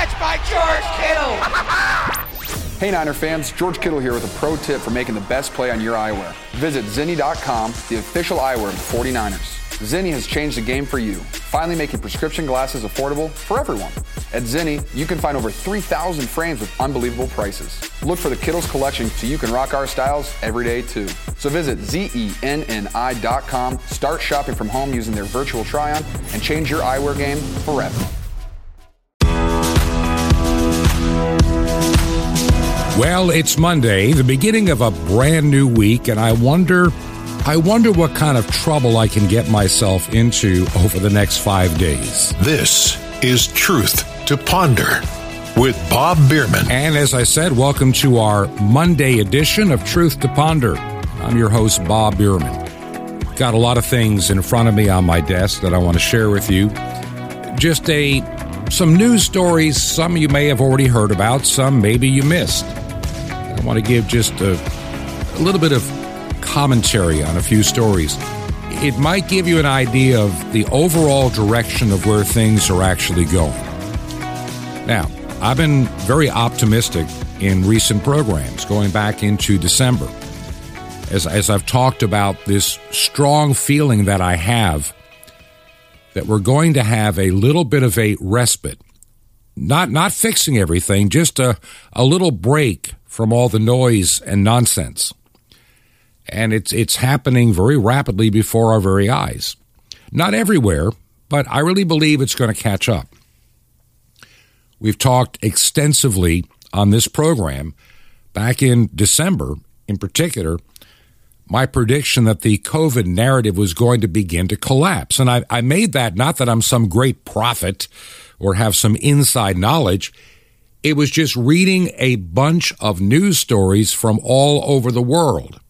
catch by George Kittle. hey Niner fans, George Kittle here with a pro tip for making the best play on your eyewear. Visit Zenni.com, the official eyewear of the 49ers. Zenni has changed the game for you, finally making prescription glasses affordable for everyone. At Zenni, you can find over 3,000 frames with unbelievable prices. Look for the Kittles collection so you can rock our styles every day too. So visit zenni.com, start shopping from home using their virtual try-on, and change your eyewear game forever. Well, it's Monday, the beginning of a brand new week, and I wonder I wonder what kind of trouble I can get myself into over the next five days. This is Truth to Ponder with Bob Bierman. And as I said, welcome to our Monday edition of Truth to Ponder. I'm your host, Bob Bierman. Got a lot of things in front of me on my desk that I want to share with you. Just a some news stories, some you may have already heard about, some maybe you missed. I want to give just a, a little bit of commentary on a few stories. It might give you an idea of the overall direction of where things are actually going. Now, I've been very optimistic in recent programs going back into December. As, as I've talked about this strong feeling that I have that we're going to have a little bit of a respite. Not, not fixing everything, just a, a little break from all the noise and nonsense and it's it's happening very rapidly before our very eyes. Not everywhere, but I really believe it's going to catch up. We've talked extensively on this program back in December, in particular, my prediction that the COVID narrative was going to begin to collapse. And I, I made that not that I'm some great prophet or have some inside knowledge. It was just reading a bunch of news stories from all over the world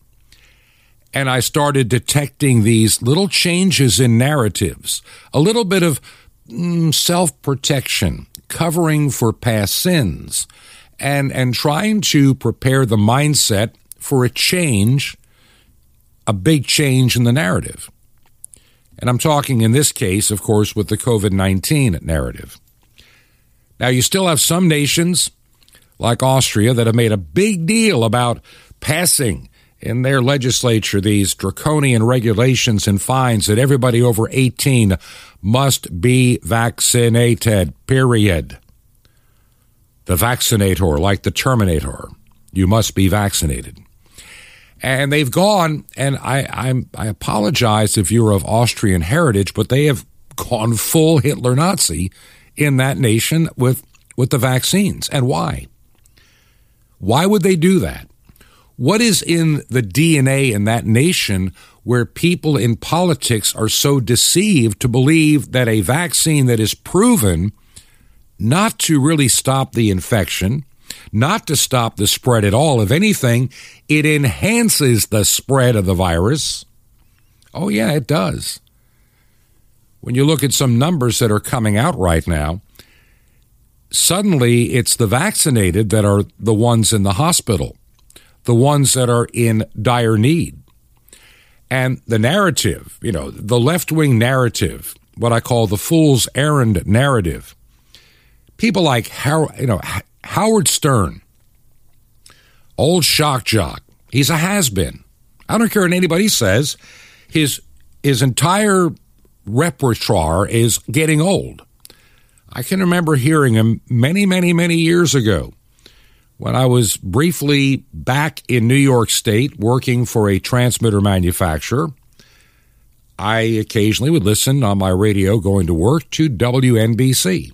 and I started detecting these little changes in narratives, a little bit of mm, self protection, covering for past sins, and, and trying to prepare the mindset for a change, a big change in the narrative. And I'm talking in this case, of course, with the COVID 19 narrative. Now, you still have some nations like Austria that have made a big deal about passing in their legislature these draconian regulations and fines that everybody over 18 must be vaccinated, period. The vaccinator, like the Terminator, you must be vaccinated. And they've gone, and I, I'm, I apologize if you're of Austrian heritage, but they have gone full Hitler Nazi in that nation with, with the vaccines. And why? Why would they do that? What is in the DNA in that nation where people in politics are so deceived to believe that a vaccine that is proven not to really stop the infection, not to stop the spread at all, if anything, it enhances the spread of the virus? Oh, yeah, it does. When you look at some numbers that are coming out right now, suddenly it's the vaccinated that are the ones in the hospital the ones that are in dire need. And the narrative, you know, the left wing narrative, what I call the fool's errand narrative. People like How, you know Howard Stern, old shock jock. He's a has been. I don't care what anybody says. His his entire repertoire is getting old. I can remember hearing him many, many, many years ago when I was briefly back in New York State working for a transmitter manufacturer, I occasionally would listen on my radio going to work to WNBC.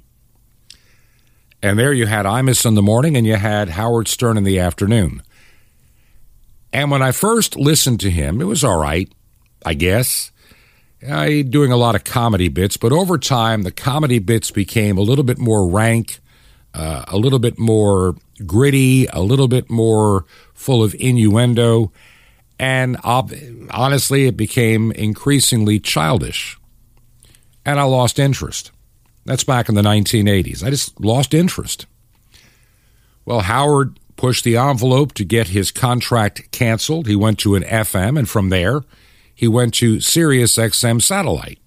And there you had Imus in the morning and you had Howard Stern in the afternoon. And when I first listened to him, it was all right, I guess. I doing a lot of comedy bits, but over time the comedy bits became a little bit more rank, uh, a little bit more gritty, a little bit more full of innuendo, and honestly, it became increasingly childish. And I lost interest. That's back in the 1980s. I just lost interest. Well, Howard pushed the envelope to get his contract canceled. He went to an FM, and from there, he went to Sirius XM satellite.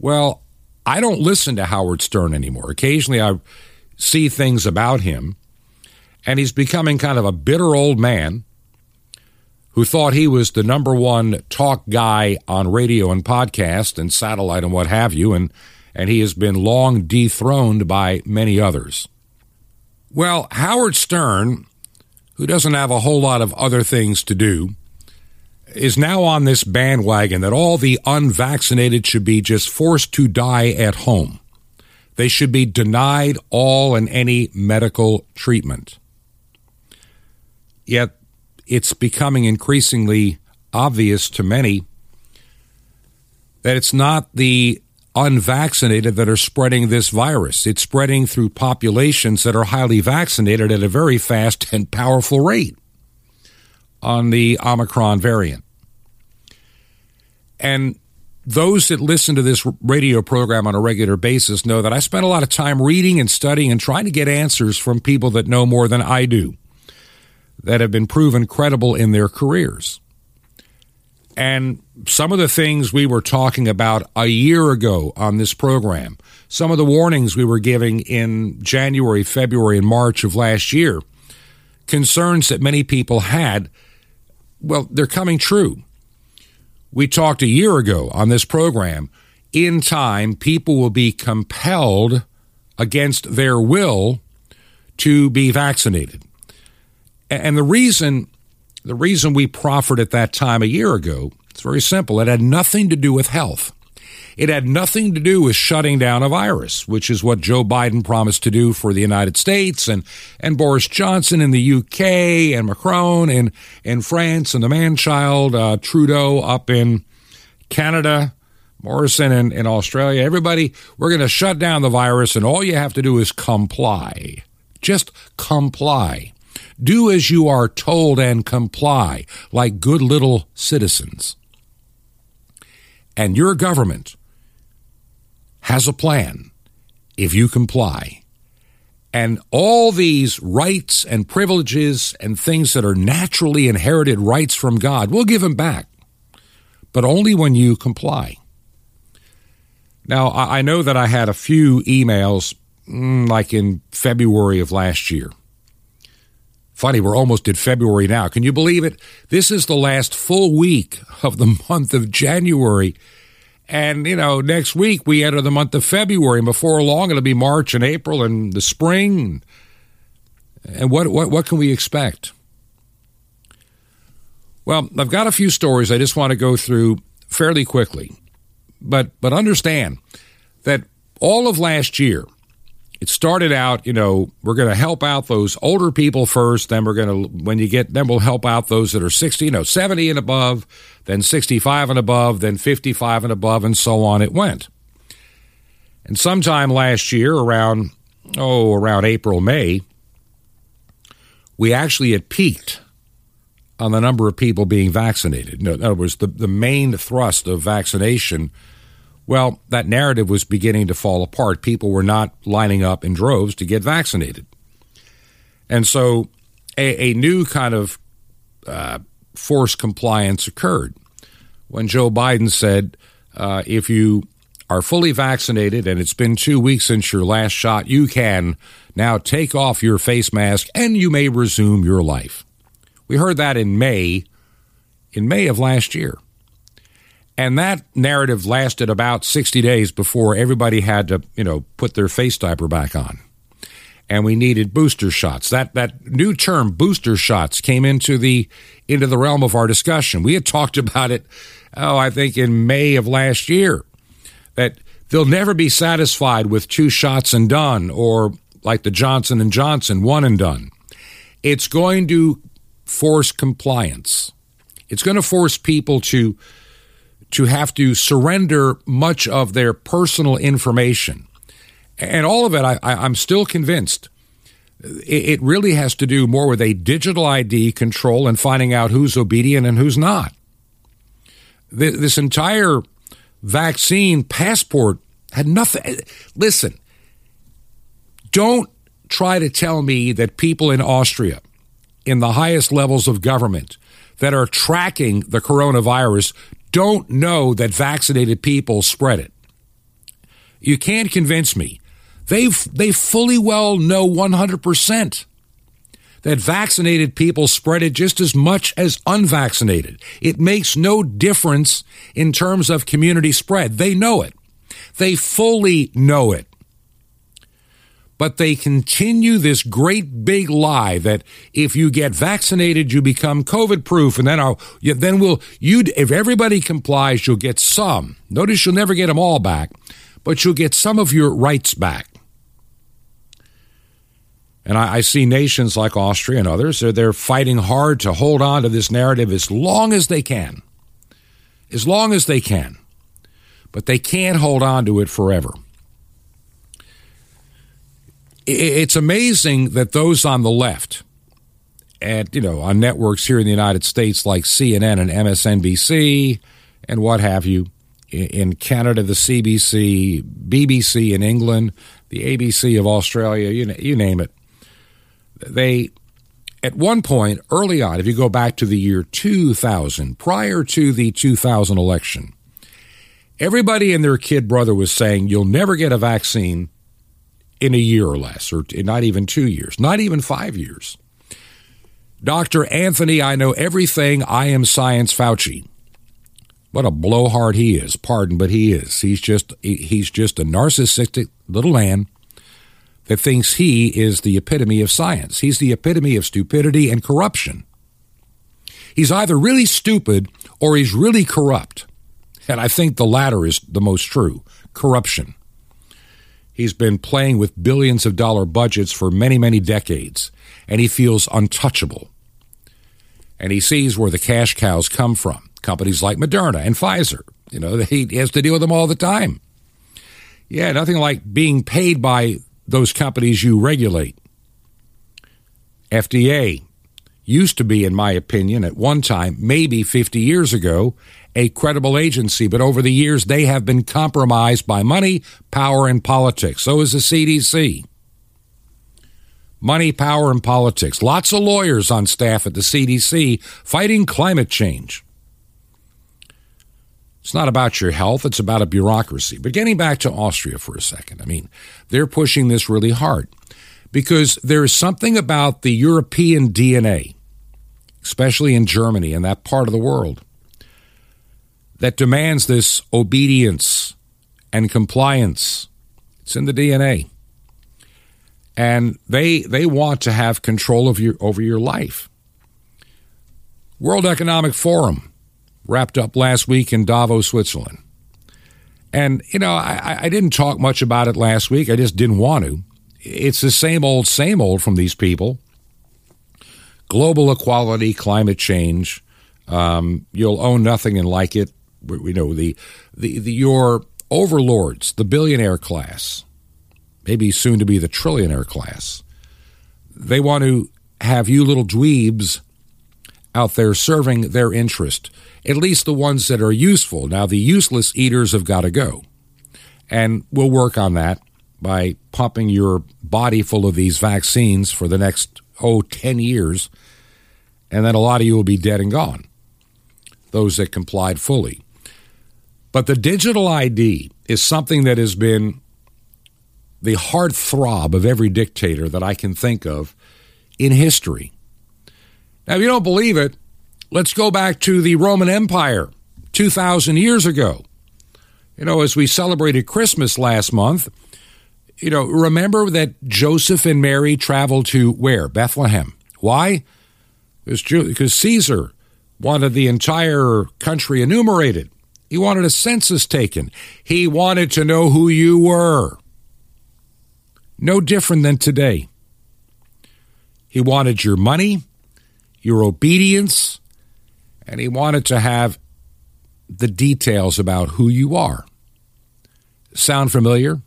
Well, I don't listen to Howard Stern anymore. Occasionally, I see things about him, and he's becoming kind of a bitter old man who thought he was the number one talk guy on radio and podcast and satellite and what have you, and, and he has been long dethroned by many others. Well, Howard Stern, who doesn't have a whole lot of other things to do, is now on this bandwagon that all the unvaccinated should be just forced to die at home. They should be denied all and any medical treatment. Yet it's becoming increasingly obvious to many that it's not the unvaccinated that are spreading this virus. It's spreading through populations that are highly vaccinated at a very fast and powerful rate on the Omicron variant. And those that listen to this radio program on a regular basis know that I spend a lot of time reading and studying and trying to get answers from people that know more than I do, that have been proven credible in their careers. And some of the things we were talking about a year ago on this program, some of the warnings we were giving in January, February, and March of last year, concerns that many people had, well, they're coming true. We talked a year ago on this program. In time, people will be compelled against their will to be vaccinated. And the reason the reason we proffered at that time a year ago, it's very simple. It had nothing to do with health. It had nothing to do with shutting down a virus, which is what Joe Biden promised to do for the United States and, and Boris Johnson in the UK and Macron in, in France and the man child uh, Trudeau up in Canada, Morrison in, in Australia. Everybody, we're going to shut down the virus and all you have to do is comply. Just comply. Do as you are told and comply like good little citizens. And your government has a plan if you comply. And all these rights and privileges and things that are naturally inherited rights from God, we'll give them back, but only when you comply. Now, I know that I had a few emails mm, like in February of last year. Funny, we're almost in February now. Can you believe it? This is the last full week of the month of January and, you know, next week we enter the month of February, and before long it'll be March and April and the spring. And what, what, what can we expect? Well, I've got a few stories I just want to go through fairly quickly. But, but understand that all of last year, it started out, you know, we're going to help out those older people first. Then we're going to, when you get, then we'll help out those that are 60, you know, 70 and above, then 65 and above, then 55 and above, and so on it went. And sometime last year, around, oh, around April, May, we actually had peaked on the number of people being vaccinated. In other words, the, the main thrust of vaccination well, that narrative was beginning to fall apart. People were not lining up in droves to get vaccinated. And so a, a new kind of uh, forced compliance occurred when Joe Biden said, uh, if you are fully vaccinated and it's been two weeks since your last shot, you can now take off your face mask and you may resume your life. We heard that in May, in May of last year. And that narrative lasted about 60 days before everybody had to, you know, put their face diaper back on. And we needed booster shots. That that new term booster shots came into the into the realm of our discussion. We had talked about it oh, I think in May of last year that they'll never be satisfied with two shots and done or like the Johnson and Johnson one and done. It's going to force compliance. It's going to force people to to have to surrender much of their personal information. And all of it, I, am still convinced, it, it really has to do more with a digital ID control and finding out who's obedient and who's not. This entire vaccine passport had nothing. Listen, don't try to tell me that people in Austria, in the highest levels of government, that are tracking the coronavirus don't know that vaccinated people spread it. You can't convince me They they fully well know 100% that vaccinated people spread it just as much as unvaccinated. It makes no difference in terms of community spread. They know it. They fully know it. But they continue this great big lie that if you get vaccinated, you become COVID proof, and then I'll, then we'll you if everybody complies, you'll get some. Notice you'll never get them all back, but you'll get some of your rights back. And I, I, see nations like Austria and others, they're, they're fighting hard to hold on to this narrative as long as they can. As long as they can. But they can't hold on to it forever. It's amazing that those on the left, at you know, on networks here in the United States like CNN and MSNBC and what have you, in Canada, the CBC, BBC in England, the ABC of Australia, you, you name it, they, at one point early on, if you go back to the year 2000, prior to the 2000 election, everybody and their kid brother was saying, You'll never get a vaccine in a year or less, or not even two years, not even five years. Dr. Anthony, I know everything. I am science Fauci. What a blowhard he is. Pardon, but he is. He's just he's just a narcissistic little man that thinks he is the epitome of science. He's the epitome of stupidity and corruption. He's either really stupid or he's really corrupt. And I think the latter is the most true corruption. He's been playing with billions of dollar budgets for many, many decades, and he feels untouchable. And he sees where the cash cows come from companies like Moderna and Pfizer. You know, he has to deal with them all the time. Yeah, nothing like being paid by those companies you regulate. FDA used to be, in my opinion, at one time, maybe 50 years ago, a credible agency, but over the years they have been compromised by money, power, and politics. So is the CDC. Money, power, and politics. Lots of lawyers on staff at the CDC fighting climate change. It's not about your health, it's about a bureaucracy. But getting back to Austria for a second, I mean, they're pushing this really hard because there is something about the European DNA, especially in Germany and that part of the world, that demands this obedience and compliance. It's in the DNA. And they they want to have control of your over your life. World Economic Forum wrapped up last week in Davos, Switzerland. And, you know, I, I didn't talk much about it last week. I just didn't want to. It's the same old, same old from these people. Global equality, climate change. Um, you'll own nothing and like it. We know the, the, the your overlords, the billionaire class, maybe soon to be the trillionaire class. They want to have you little dweebs out there serving their interest at least the ones that are useful. Now, the useless eaters have got to go. And we'll work on that by pumping your body full of these vaccines for the next, oh, 10 years. And then a lot of you will be dead and gone, those that complied fully. But the digital ID is something that has been the heart throb of every dictator that I can think of in history. Now, if you don't believe it, Let's go back to the Roman Empire 2,000 years ago. You know, as we celebrated Christmas last month, you know, remember that Joseph and Mary traveled to where? Bethlehem. Why? Because Caesar wanted the entire country enumerated. He wanted a census taken. He wanted to know who you were. No different than today. He wanted your money, your obedience, and he wanted to have the details about who you are. Sound familiar?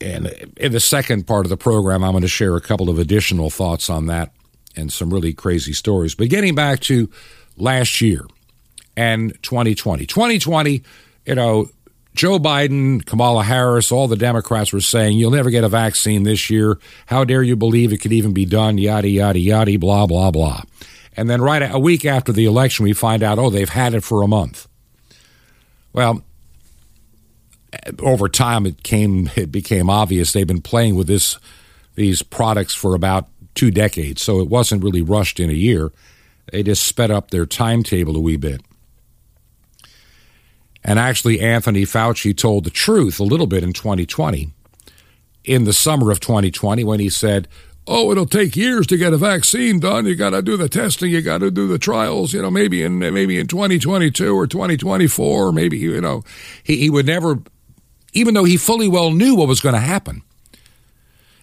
And in the second part of the program, I'm going to share a couple of additional thoughts on that and some really crazy stories. But getting back to last year and 2020. 2020, you know, Joe Biden, Kamala Harris, all the Democrats were saying, you'll never get a vaccine this year. How dare you believe it could even be done? Yada, yada, yada, blah, blah, blah. And then right a week after the election, we find out, oh, they've had it for a month. Well, over time, it came it became obvious they've been playing with this these products for about two decades, so it wasn't really rushed in a year. They just sped up their timetable a wee bit. And actually, Anthony Fauci told the truth a little bit in 2020, in the summer of 2020, when he said, Oh, it'll take years to get a vaccine done. You got to do the testing. You got to do the trials. You know, maybe in maybe in 2022 or 2024. Maybe you know, he, he would never, even though he fully well knew what was going to happen.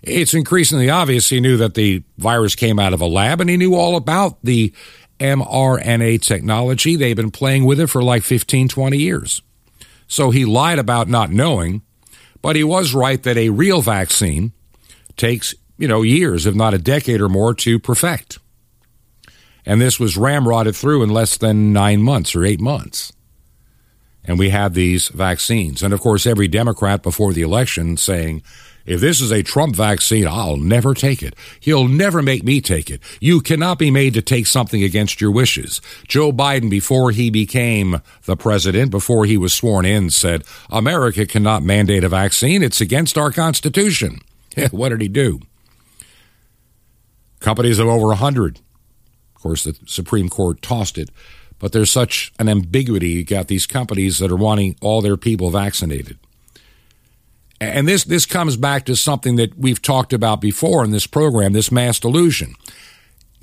It's increasingly obvious he knew that the virus came out of a lab, and he knew all about the mRNA technology. They've been playing with it for like 15, 20 years. So he lied about not knowing, but he was right that a real vaccine takes, you know, years, if not a decade or more, to perfect. And this was ramrodded through in less than nine months or eight months. And we have these vaccines. And of course, every Democrat before the election saying, if this is a Trump vaccine, I'll never take it. He'll never make me take it. You cannot be made to take something against your wishes. Joe Biden, before he became the president, before he was sworn in, said, America cannot mandate a vaccine. It's against our Constitution. what did he do? Companies of over 100. Of course, the Supreme Court tossed it. But there's such an ambiguity. You got these companies that are wanting all their people vaccinated. And this, this comes back to something that we've talked about before in this program this mass delusion.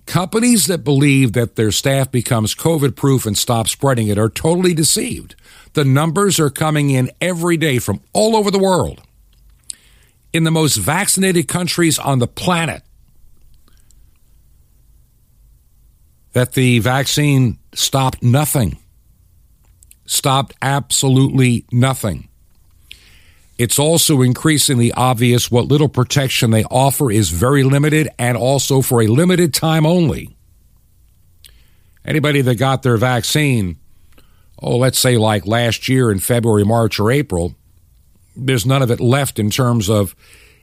Companies that believe that their staff becomes COVID proof and stops spreading it are totally deceived. The numbers are coming in every day from all over the world. In the most vaccinated countries on the planet, that the vaccine stopped nothing, stopped absolutely nothing. It's also increasingly obvious what little protection they offer is very limited and also for a limited time only. Anybody that got their vaccine, oh, let's say like last year in February, March, or April, there's none of it left in terms of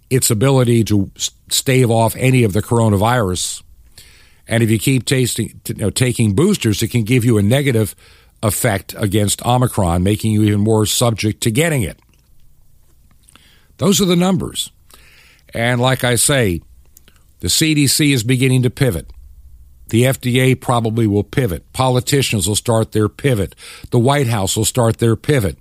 its ability to stave off any of the coronavirus. And if you keep tasting, you know, taking boosters, it can give you a negative effect against Omicron, making you even more subject to getting it. Those are the numbers. And like I say, the CDC is beginning to pivot. The FDA probably will pivot. Politicians will start their pivot. The White House will start their pivot.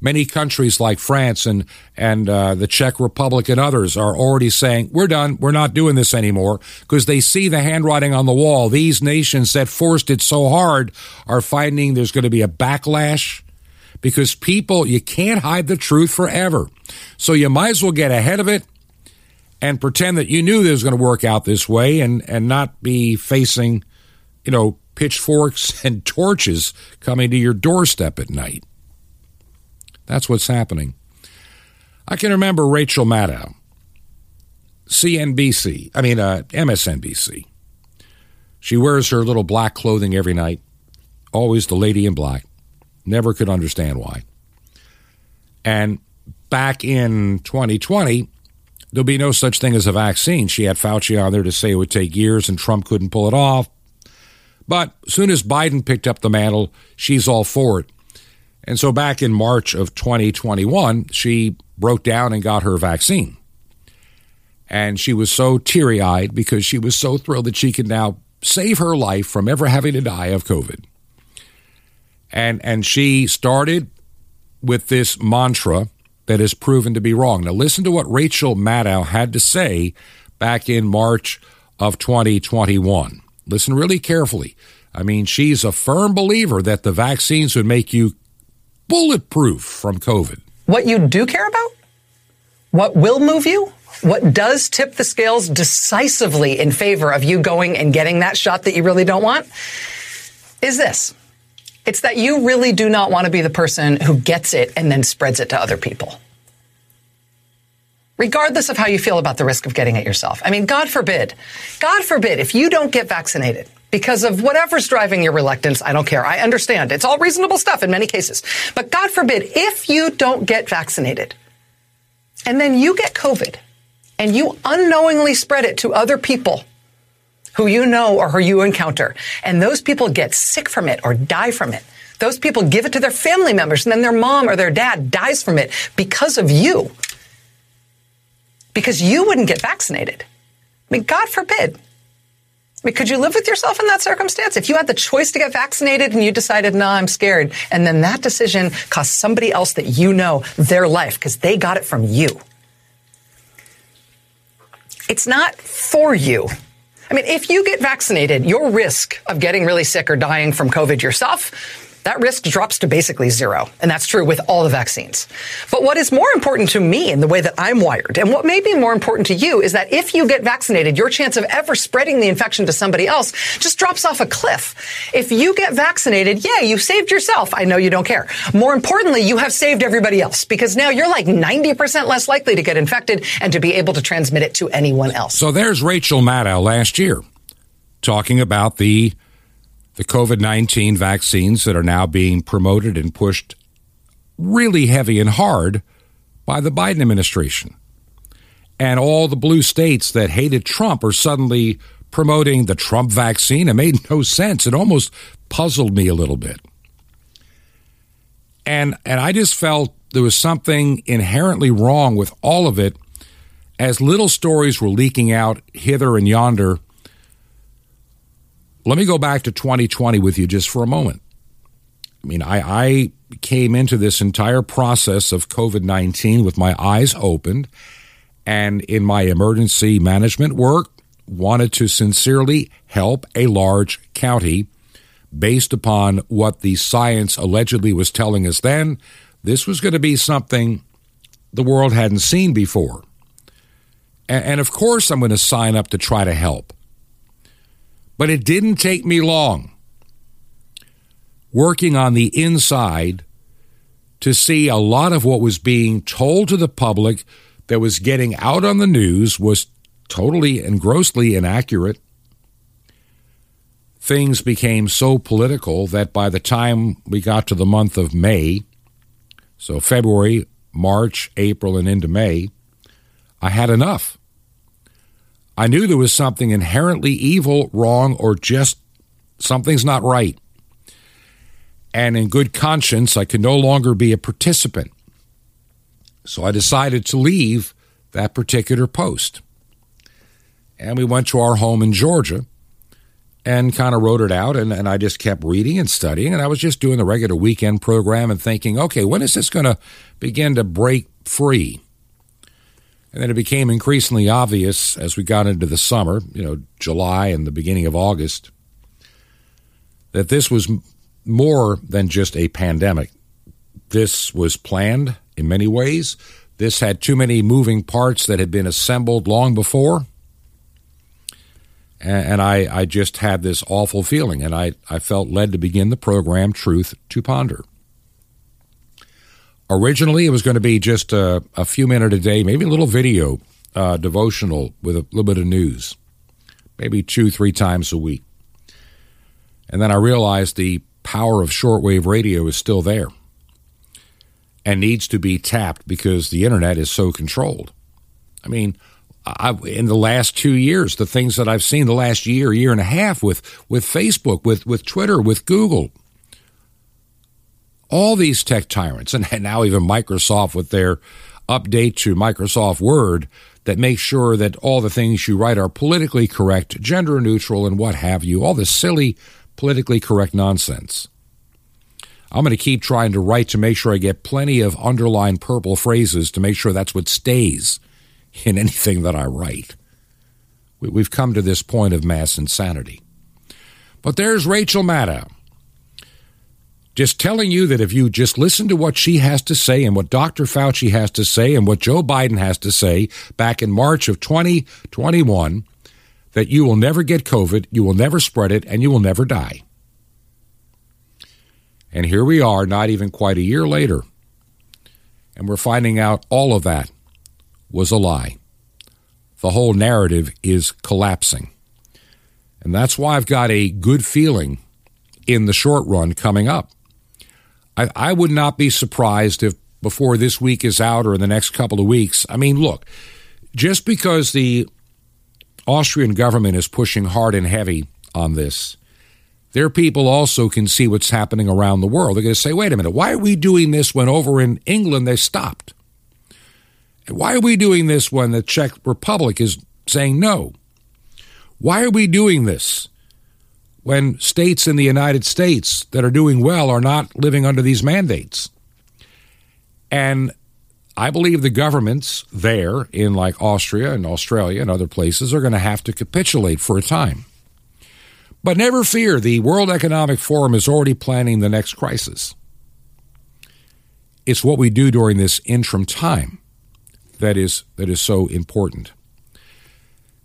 Many countries like France and and uh, the Czech Republic and others are already saying we're done. We're not doing this anymore because they see the handwriting on the wall. These nations that forced it so hard are finding there's going to be a backlash because people, you can't hide the truth forever. So you might as well get ahead of it and pretend that you knew this was going to work out this way and, and not be facing, you know, pitchforks and torches coming to your doorstep at night. That's what's happening. I can remember Rachel Maddow, CNBC, I mean, uh, MSNBC. She wears her little black clothing every night, always the lady in black. Never could understand why. And back in 2020, there'll be no such thing as a vaccine. She had Fauci on there to say it would take years and Trump couldn't pull it off. But as soon as Biden picked up the mantle, she's all for it. And so back in March of 2021, she broke down and got her vaccine. And she was so teary eyed because she was so thrilled that she could now save her life from ever having to die of COVID and and she started with this mantra that has proven to be wrong. Now listen to what Rachel Maddow had to say back in March of 2021. Listen really carefully. I mean, she's a firm believer that the vaccines would make you bulletproof from COVID. What you do care about? What will move you? What does tip the scales decisively in favor of you going and getting that shot that you really don't want? Is this. It's that you really do not want to be the person who gets it and then spreads it to other people. Regardless of how you feel about the risk of getting it yourself. I mean, God forbid, God forbid, if you don't get vaccinated because of whatever's driving your reluctance, I don't care. I understand. It's all reasonable stuff in many cases. But God forbid, if you don't get vaccinated and then you get COVID and you unknowingly spread it to other people who you know or who you encounter, and those people get sick from it or die from it, Those people give it to their family members and then their mom or their dad dies from it because of you. Because you wouldn't get vaccinated. I mean, God forbid. I mean, could you live with yourself in that circumstance? If you had the choice to get vaccinated and you decided, no, I'm scared, and then that decision cost somebody else that you know their life because they got it from you. It's not for you. I mean, if you get vaccinated, your risk of getting really sick or dying from COVID yourself that risk drops to basically zero. And that's true with all the vaccines. But what is more important to me in the way that I'm wired, and what may be more important to you, is that if you get vaccinated, your chance of ever spreading the infection to somebody else just drops off a cliff. If you get vaccinated, yeah, you saved yourself. I know you don't care. More importantly, you have saved everybody else because now you're like 90% less likely to get infected and to be able to transmit it to anyone else. So there's Rachel Maddow last year talking about the the COVID 19 vaccines that are now being promoted and pushed really heavy and hard by the Biden administration. And all the blue states that hated Trump are suddenly promoting the Trump vaccine. It made no sense. It almost puzzled me a little bit. And and I just felt there was something inherently wrong with all of it as little stories were leaking out hither and yonder let me go back to 2020 with you just for a moment. I mean, I, I came into this entire process of COVID 19 with my eyes opened, and in my emergency management work, wanted to sincerely help a large county based upon what the science allegedly was telling us then. This was going to be something the world hadn't seen before. And, and of course, I'm going to sign up to try to help. But it didn't take me long working on the inside to see a lot of what was being told to the public that was getting out on the news was totally and grossly inaccurate. Things became so political that by the time we got to the month of May, so February, March, April, and into May, I had enough. I knew there was something inherently evil, wrong, or just something's not right. And in good conscience, I could no longer be a participant. So I decided to leave that particular post. And we went to our home in Georgia and kind of wrote it out. And, and I just kept reading and studying. And I was just doing the regular weekend program and thinking, okay, when is this going to begin to break free? And then it became increasingly obvious as we got into the summer, you know, July and the beginning of August, that this was more than just a pandemic. This was planned in many ways. This had too many moving parts that had been assembled long before. And I, I just had this awful feeling, and I, I felt led to begin the program Truth to Ponder. Originally, it was going to be just a, a few minute a day, maybe a little video uh, devotional with a little bit of news, maybe two, three times a week. And then I realized the power of shortwave radio is still there and needs to be tapped because the internet is so controlled. I mean, I, in the last two years, the things that I've seen the last year, year and a half with with Facebook, with with Twitter, with Google, all these tech tyrants, and now even Microsoft with their update to Microsoft Word that makes sure that all the things you write are politically correct, gender neutral, and what have you, all this silly, politically correct nonsense. I'm going to keep trying to write to make sure I get plenty of underlined purple phrases to make sure that's what stays in anything that I write. We've come to this point of mass insanity. But there's Rachel Maddow just telling you that if you just listen to what she has to say and what Dr. Fauci has to say and what Joe Biden has to say back in March of 2021, that you will never get COVID, you will never spread it, and you will never die. And here we are, not even quite a year later, and we're finding out all of that was a lie. The whole narrative is collapsing. And that's why I've got a good feeling in the short run coming up. I, I would not be surprised if before this week is out or in the next couple of weeks. I mean, look, just because the Austrian government is pushing hard and heavy on this, their people also can see what's happening around the world. They're going to say, wait a minute, why are we doing this when over in England they stopped? And why are we doing this when the Czech Republic is saying no? Why are we doing this when states in the United States that are doing well are not living under these mandates? And I believe the governments there in like Austria and Australia and other places are going to have to capitulate for a time. But never fear, the World Economic Forum is already planning the next crisis. It's what we do during this interim time that is that is so important.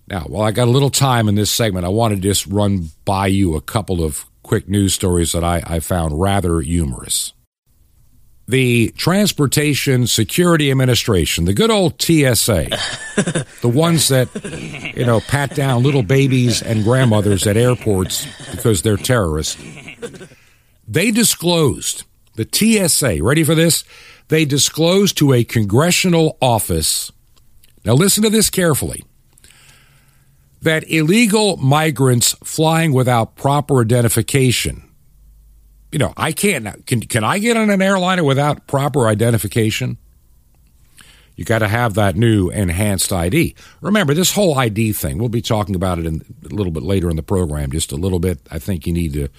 Now, while I got a little time in this segment, I want to just run by you a couple of quick news stories that I, I found rather humorous. The Transportation Security Administration, the good old TSA, the ones that, you know, pat down little babies and grandmothers at airports because they're terrorists, they disclosed, the TSA, ready for this? They disclosed to a congressional office, now listen to this carefully that illegal migrants flying without proper identification. You know, I can't. Can can I get on an airliner without proper identification? You got to have that new enhanced ID. Remember, this whole ID thing, we'll be talking about it in, a little bit later in the program, just a little bit. I think you need to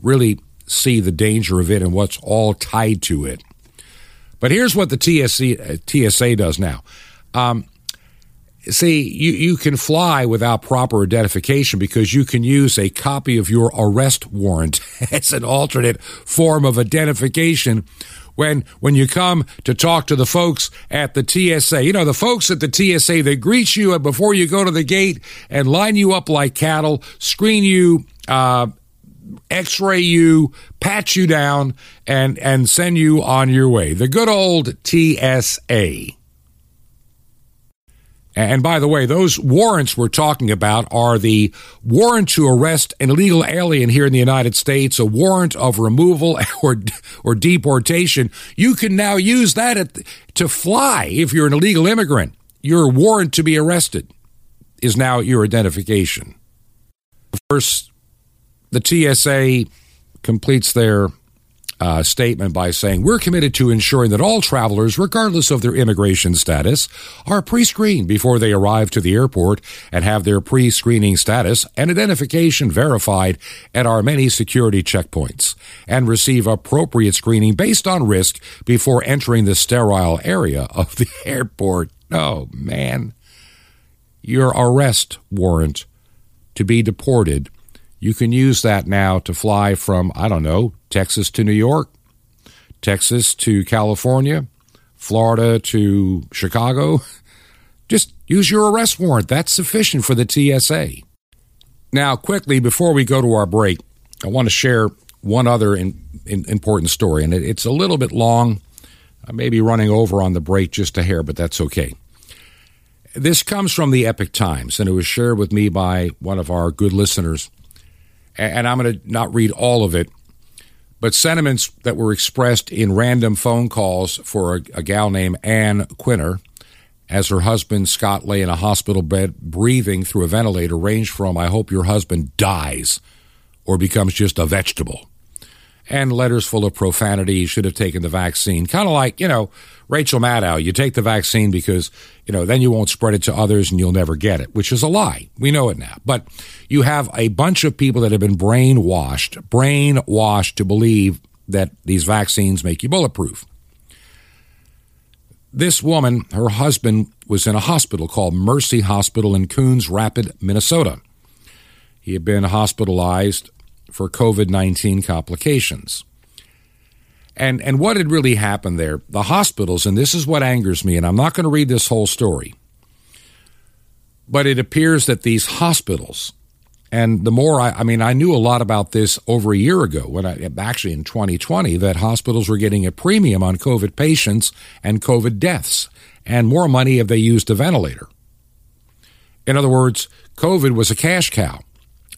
really see the danger of it and what's all tied to it. But here's what the TSC, TSA does now. Um, See, you, you can fly without proper identification because you can use a copy of your arrest warrant as an alternate form of identification when when you come to talk to the folks at the TSA. You know, the folks at the TSA, they greet you before you go to the gate and line you up like cattle, screen you, uh, x-ray you, pat you down, and, and send you on your way. The good old TSA. And by the way, those warrants we're talking about are the warrant to arrest an illegal alien here in the United States, a warrant of removal or or deportation. You can now use that at, to fly if you're an illegal immigrant. Your warrant to be arrested is now your identification. First, the TSA completes their uh, statement by saying, We're committed to ensuring that all travelers, regardless of their immigration status, are pre screened before they arrive to the airport and have their pre screening status and identification verified at our many security checkpoints and receive appropriate screening based on risk before entering the sterile area of the airport. Oh, man. Your arrest warrant to be deported you can use that now to fly from, I don't know, Texas to New York, Texas to California, Florida to Chicago. Just use your arrest warrant. That's sufficient for the TSA. Now, quickly, before we go to our break, I want to share one other in, in, important story, and it, it's a little bit long. I may be running over on the break just a hair, but that's okay. This comes from the Epoch Times, and it was shared with me by one of our good listeners and I'm going to not read all of it, but sentiments that were expressed in random phone calls for a, a gal named Ann Quiner as her husband Scott lay in a hospital bed breathing through a ventilator ranged from I hope your husband dies or becomes just a vegetable and letters full of profanity. You should have taken the vaccine. Kind of like, you know, Rachel Maddow, you take the vaccine because, you know, then you won't spread it to others and you'll never get it, which is a lie. We know it now. But you have a bunch of people that have been brainwashed, brainwashed to believe that these vaccines make you bulletproof. This woman, her husband, was in a hospital called Mercy Hospital in Coon Rapids, Minnesota. He had been hospitalized for COVID 19 complications. And, and what had really happened there, the hospitals, and this is what angers me, and I'm not going to read this whole story, but it appears that these hospitals, and the more I, I mean, I knew a lot about this over a year ago, when I actually in 2020, that hospitals were getting a premium on COVID patients and COVID deaths, and more money if they used a ventilator. In other words, COVID was a cash cow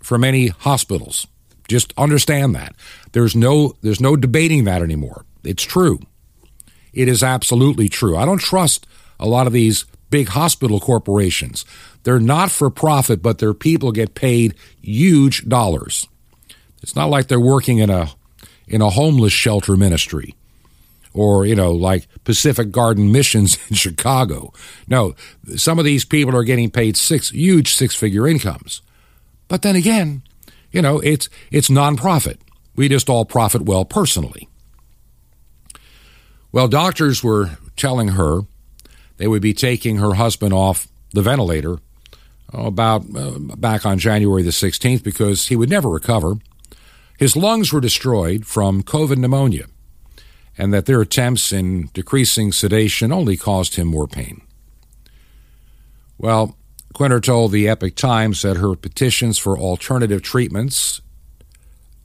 for many hospitals. Just understand that. There's no there's no debating that anymore. It's true. It is absolutely true. I don't trust a lot of these big hospital corporations. They're not for profit, but their people get paid huge dollars. It's not like they're working in a in a homeless shelter ministry or, you know, like Pacific Garden Missions in Chicago. No, some of these people are getting paid six huge six-figure incomes. But then again, you know, it's it's nonprofit. We just all profit well personally. Well, doctors were telling her they would be taking her husband off the ventilator oh, about uh, back on January the 16th because he would never recover. His lungs were destroyed from COVID pneumonia, and that their attempts in decreasing sedation only caused him more pain. Well, Quiner told the Epoch Times that her petitions for alternative treatments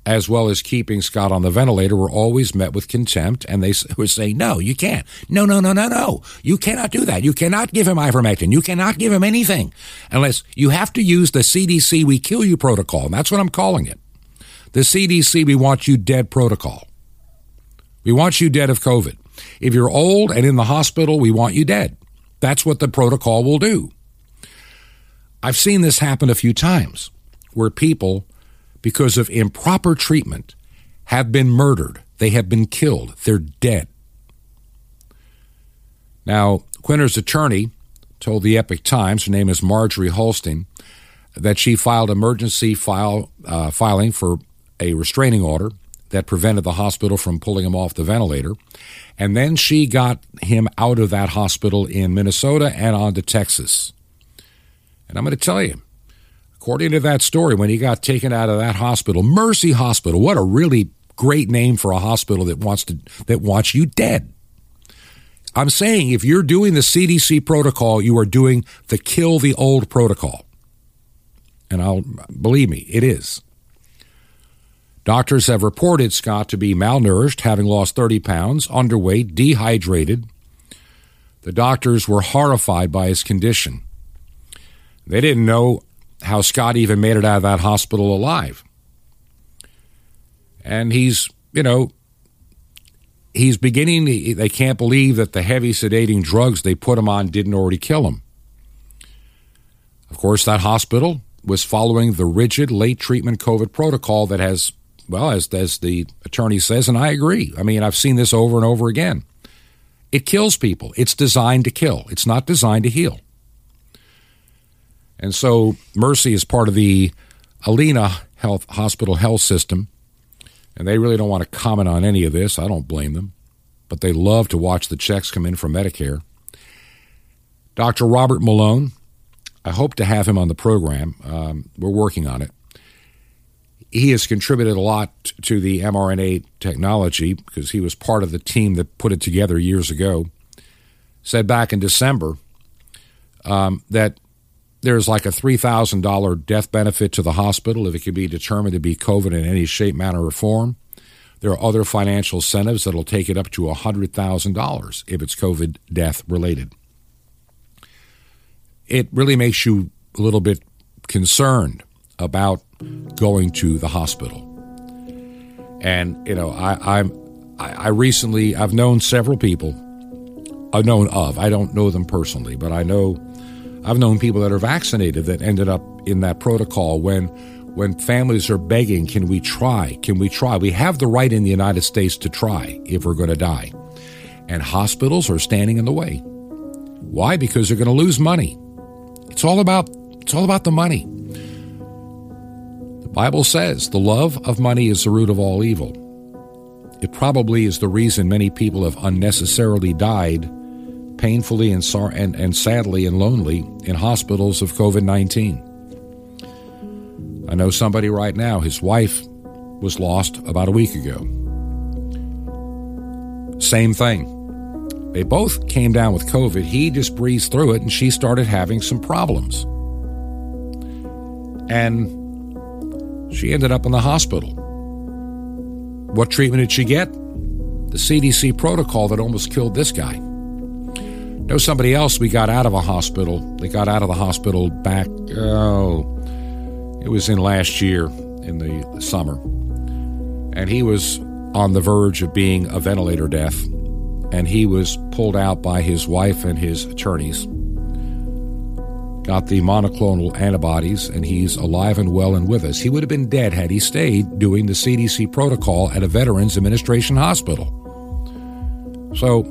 as well as keeping Scott on the ventilator, were always met with contempt, and they would say, "No, you can't. No, no, no, no, no. You cannot do that. You cannot give him ivermectin. You cannot give him anything unless you have to use the CDC We Kill You protocol." And that's what I'm calling it. The CDC We Want You Dead protocol. We want you dead of COVID. If you're old and in the hospital, we want you dead. That's what the protocol will do. I've seen this happen a few times where people because of improper treatment, have been murdered. They have been killed. They're dead. Now, Quiner's attorney told the Epoch Times, her name is Marjorie Holsten, that she filed emergency file, uh, filing for a restraining order that prevented the hospital from pulling him off the ventilator. And then she got him out of that hospital in Minnesota and on to Texas. And I'm going to tell you, According to that story, when he got taken out of that hospital, Mercy Hospital, what a really great name for a hospital that wants to that wants you dead. I'm saying if you're doing the CDC protocol, you are doing the kill the old protocol. And I'll believe me, it is. Doctors have reported Scott to be malnourished, having lost 30 pounds, underweight, dehydrated. The doctors were horrified by his condition. They didn't know how Scott even made it out of that hospital alive. And he's, you know, he's beginning, to, they can't believe that the heavy sedating drugs they put him on didn't already kill him. Of course, that hospital was following the rigid late treatment COVID protocol that has, well, as, as the attorney says, and I agree. I mean, I've seen this over and over again. It kills people. It's designed to kill, it's not designed to heal. And so Mercy is part of the Allina Health Hospital Health System, and they really don't want to comment on any of this. I don't blame them, but they love to watch the checks come in from Medicare. Dr. Robert Malone, I hope to have him on the program. Um, we're working on it. He has contributed a lot to the mRNA technology because he was part of the team that put it together years ago. Said back in December um, that there's like a $3,000 death benefit to the hospital if it can be determined to be COVID in any shape, manner, or form. There are other financial incentives that'll take it up to $100,000 if it's COVID death related. It really makes you a little bit concerned about going to the hospital. And, you know, I, I'm, I recently, I've known several people, I've known of, I don't know them personally, but I know I've known people that are vaccinated that ended up in that protocol when when families are begging, can we try? Can we try? We have the right in the United States to try if we're going to die. And hospitals are standing in the way. Why? Because they're going to lose money. It's all about it's all about the money. The Bible says the love of money is the root of all evil. It probably is the reason many people have unnecessarily died painfully and, sor- and, and sadly and lonely in hospitals of COVID 19. I know somebody right now, his wife was lost about a week ago. Same thing. They both came down with COVID. He just breezed through it and she started having some problems. And she ended up in the hospital. What treatment did she get? The CDC protocol that almost killed this guy. Know somebody else we got out of a hospital. They got out of the hospital back, oh, it was in last year in the, summer. And he was on the verge of being a ventilator death. And he was pulled out by his wife and his attorneys. got the monoclonal antibodies, and he's alive and well and with us. He would have been dead had he stayed doing the CDC protocol at a Veterans Administration hospital. So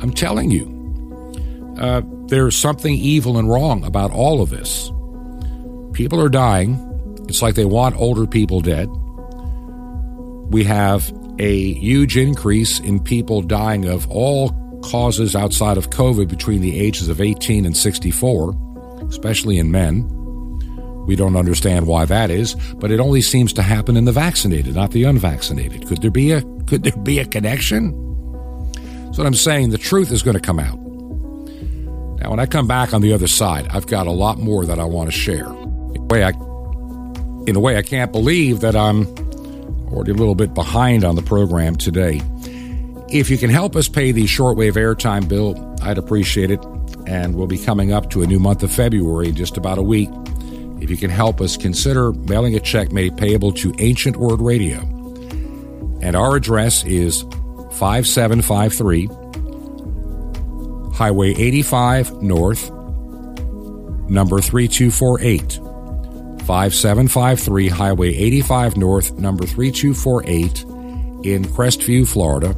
I'm telling you, uh, there's something evil and wrong about all of this. People are dying. It's like they want older people dead. We have a huge increase in people dying of all causes outside of COVID between the ages of 18 and 64, especially in men. We don't understand why that is, but it only seems to happen in the vaccinated, not the unvaccinated. Could there be a could there be a connection? That's what I'm saying. The truth is going to come out. Now, when I come back on the other side, I've got a lot more that I want to share. In a way, I, in a way, I can't believe that I'm already a little bit behind on the program today. If you can help us pay the shortwave airtime bill, I'd appreciate it. And we'll be coming up to a new month of February in just about a week. If you can help us, consider mailing a check made payable to Ancient Word Radio. And our address is 5753 Highway 85 North, number 3248. 5753 Highway 85 North, number 3248 in Crestview, Florida.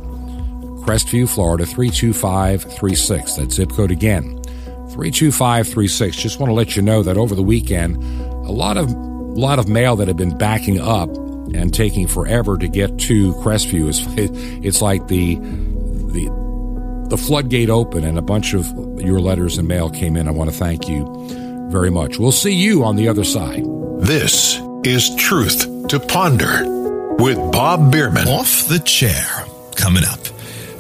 Crestview, Florida 32536. That zip code again. 32536. Just want to let you know that over the weekend, a lot of a lot of mail that had been backing up and taking forever to get to Crestview is it's like the the the floodgate open and a bunch of your letters and mail came in. I want to thank you very much. We'll see you on the other side. This is Truth to Ponder with Bob Bierman. Off the chair. Coming up.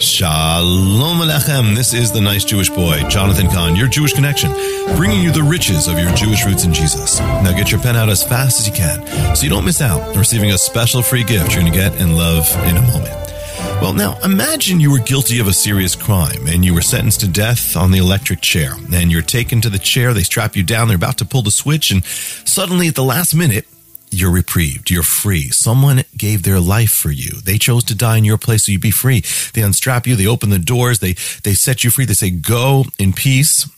Shalom Alechem. This is the nice Jewish boy, Jonathan Cahn, your Jewish connection, bringing you the riches of your Jewish roots in Jesus. Now get your pen out as fast as you can so you don't miss out on receiving a special free gift you're going to get and love in a moment. Well, now imagine you were guilty of a serious crime and you were sentenced to death on the electric chair. And you're taken to the chair, they strap you down, they're about to pull the switch, and suddenly at the last minute, you're reprieved. You're free. Someone gave their life for you. They chose to die in your place so you'd be free. They unstrap you. They open the doors. They, they set you free. They say, go in peace.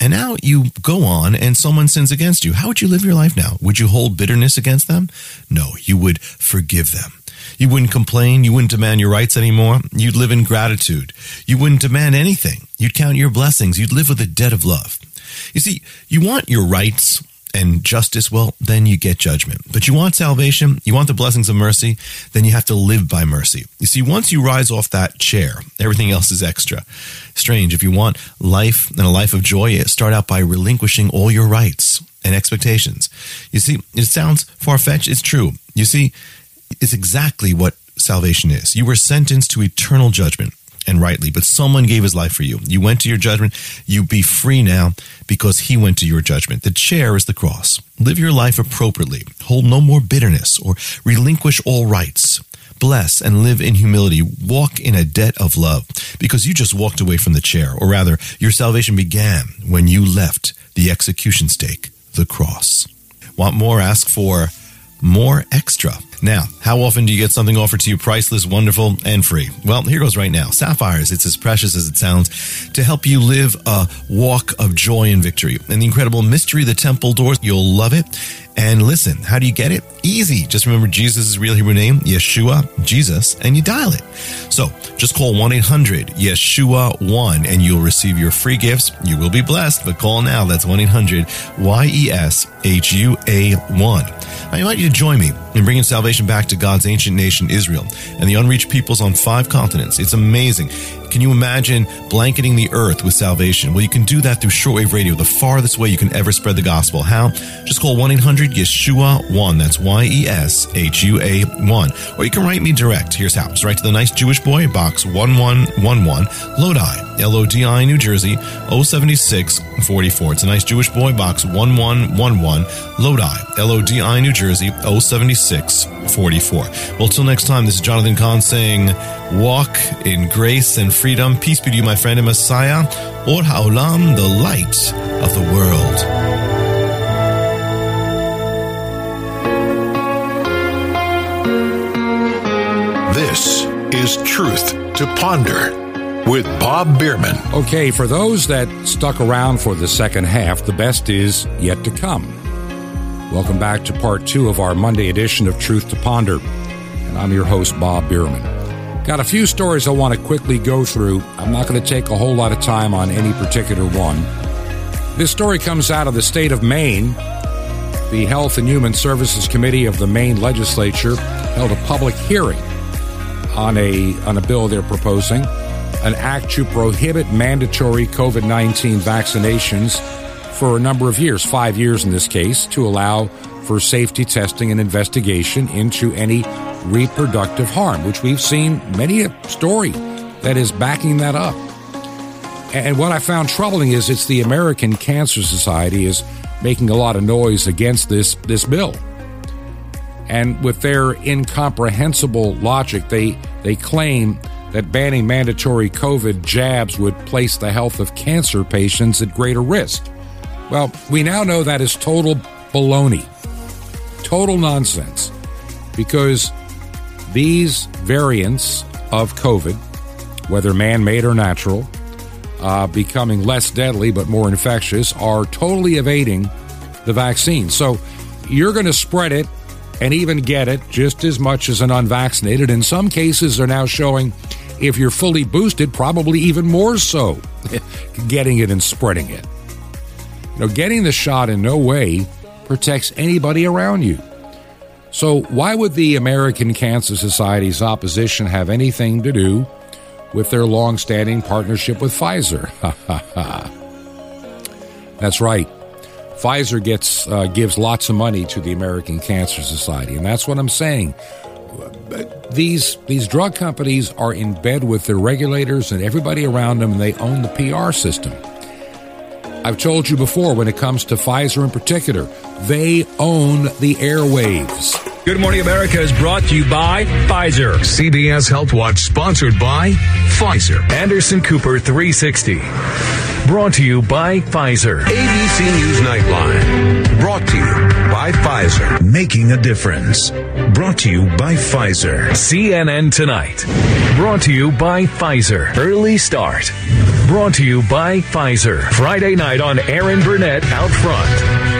And now you go on and someone sins against you. How would you live your life now? Would you hold bitterness against them? No, you would forgive them. You wouldn't complain. You wouldn't demand your rights anymore. You'd live in gratitude. You wouldn't demand anything. You'd count your blessings. You'd live with a debt of love. You see, you want your rights and justice, well, then you get judgment. But you want salvation, you want the blessings of mercy, then you have to live by mercy. You see, once you rise off that chair, everything else is extra. Strange. If you want life and a life of joy, start out by relinquishing all your rights and expectations. You see, it sounds far fetched. It's true. You see, it's exactly what salvation is. You were sentenced to eternal judgment and rightly, but someone gave his life for you. You went to your judgment. You be free now because he went to your judgment. The chair is the cross. Live your life appropriately. Hold no more bitterness or relinquish all rights. Bless and live in humility. Walk in a debt of love because you just walked away from the chair, or rather, your salvation began when you left the execution stake, the cross. Want more? Ask for more extra. Now, how often do you get something offered to you priceless, wonderful, and free? Well, here goes right now. Sapphires, it's as precious as it sounds, to help you live a walk of joy and victory. And the incredible mystery, the temple doors, you'll love it. And listen, how do you get it? Easy. Just remember Jesus' real Hebrew name, Yeshua, Jesus, and you dial it. So just call 1 800 Yeshua 1 and you'll receive your free gifts. You will be blessed, but call now. That's 1 800 Y E S H U A 1. I invite you to join me in bringing salvation back to God's ancient nation, Israel, and the unreached peoples on five continents. It's amazing. Can you imagine blanketing the earth with salvation? Well, you can do that through shortwave radio, the farthest way you can ever spread the gospel. How? Just call 1 800 Yeshua 1. That's Y E S H U A 1. Or you can write me direct. Here's how. Just write to the nice Jewish boy, box 1111, Lodi, L O D I, New Jersey, 07644. It's a nice Jewish boy, box 1111, Lodi, L O D I, New Jersey, 07644. Well, till next time, this is Jonathan Cahn saying, Walk in grace and freedom. Peace be to you, my friend and Messiah. Or Ha'olam, the light of the world. This is Truth to Ponder with Bob Bierman. Okay, for those that stuck around for the second half, the best is yet to come. Welcome back to part two of our Monday edition of Truth to Ponder. And I'm your host, Bob Bierman. Got a few stories I want to quickly go through. I'm not going to take a whole lot of time on any particular one. This story comes out of the state of Maine. The Health and Human Services Committee of the Maine legislature held a public hearing on a on a bill they're proposing, an act to prohibit mandatory COVID-19 vaccinations for a number of years, 5 years in this case, to allow for safety testing and investigation into any reproductive harm, which we've seen many a story that is backing that up. And what I found troubling is it's the American Cancer Society is making a lot of noise against this this bill. And with their incomprehensible logic, they they claim that banning mandatory COVID jabs would place the health of cancer patients at greater risk. Well, we now know that is total baloney. Total nonsense. Because these variants of COVID, whether man made or natural, uh, becoming less deadly but more infectious, are totally evading the vaccine. So you're going to spread it and even get it just as much as an unvaccinated. In some cases, they're now showing if you're fully boosted, probably even more so, getting it and spreading it. You know, getting the shot in no way protects anybody around you. So, why would the American Cancer Society's opposition have anything to do with their long standing partnership with Pfizer? That's right. Pfizer gets uh, gives lots of money to the American Cancer Society, and that's what I'm saying. These these drug companies are in bed with their regulators and everybody around them, and they own the PR system. I've told you before when it comes to Pfizer in particular, they own the airwaves. Good Morning America is brought to you by Pfizer. CBS Health Watch sponsored by Pfizer. Anderson Cooper 360. Brought to you by Pfizer. ABC News Nightline. Brought to you by Pfizer. Making a difference. Brought to you by Pfizer. CNN Tonight. Brought to you by Pfizer. Early Start. Brought to you by Pfizer. Friday night on Erin Burnett Out Front.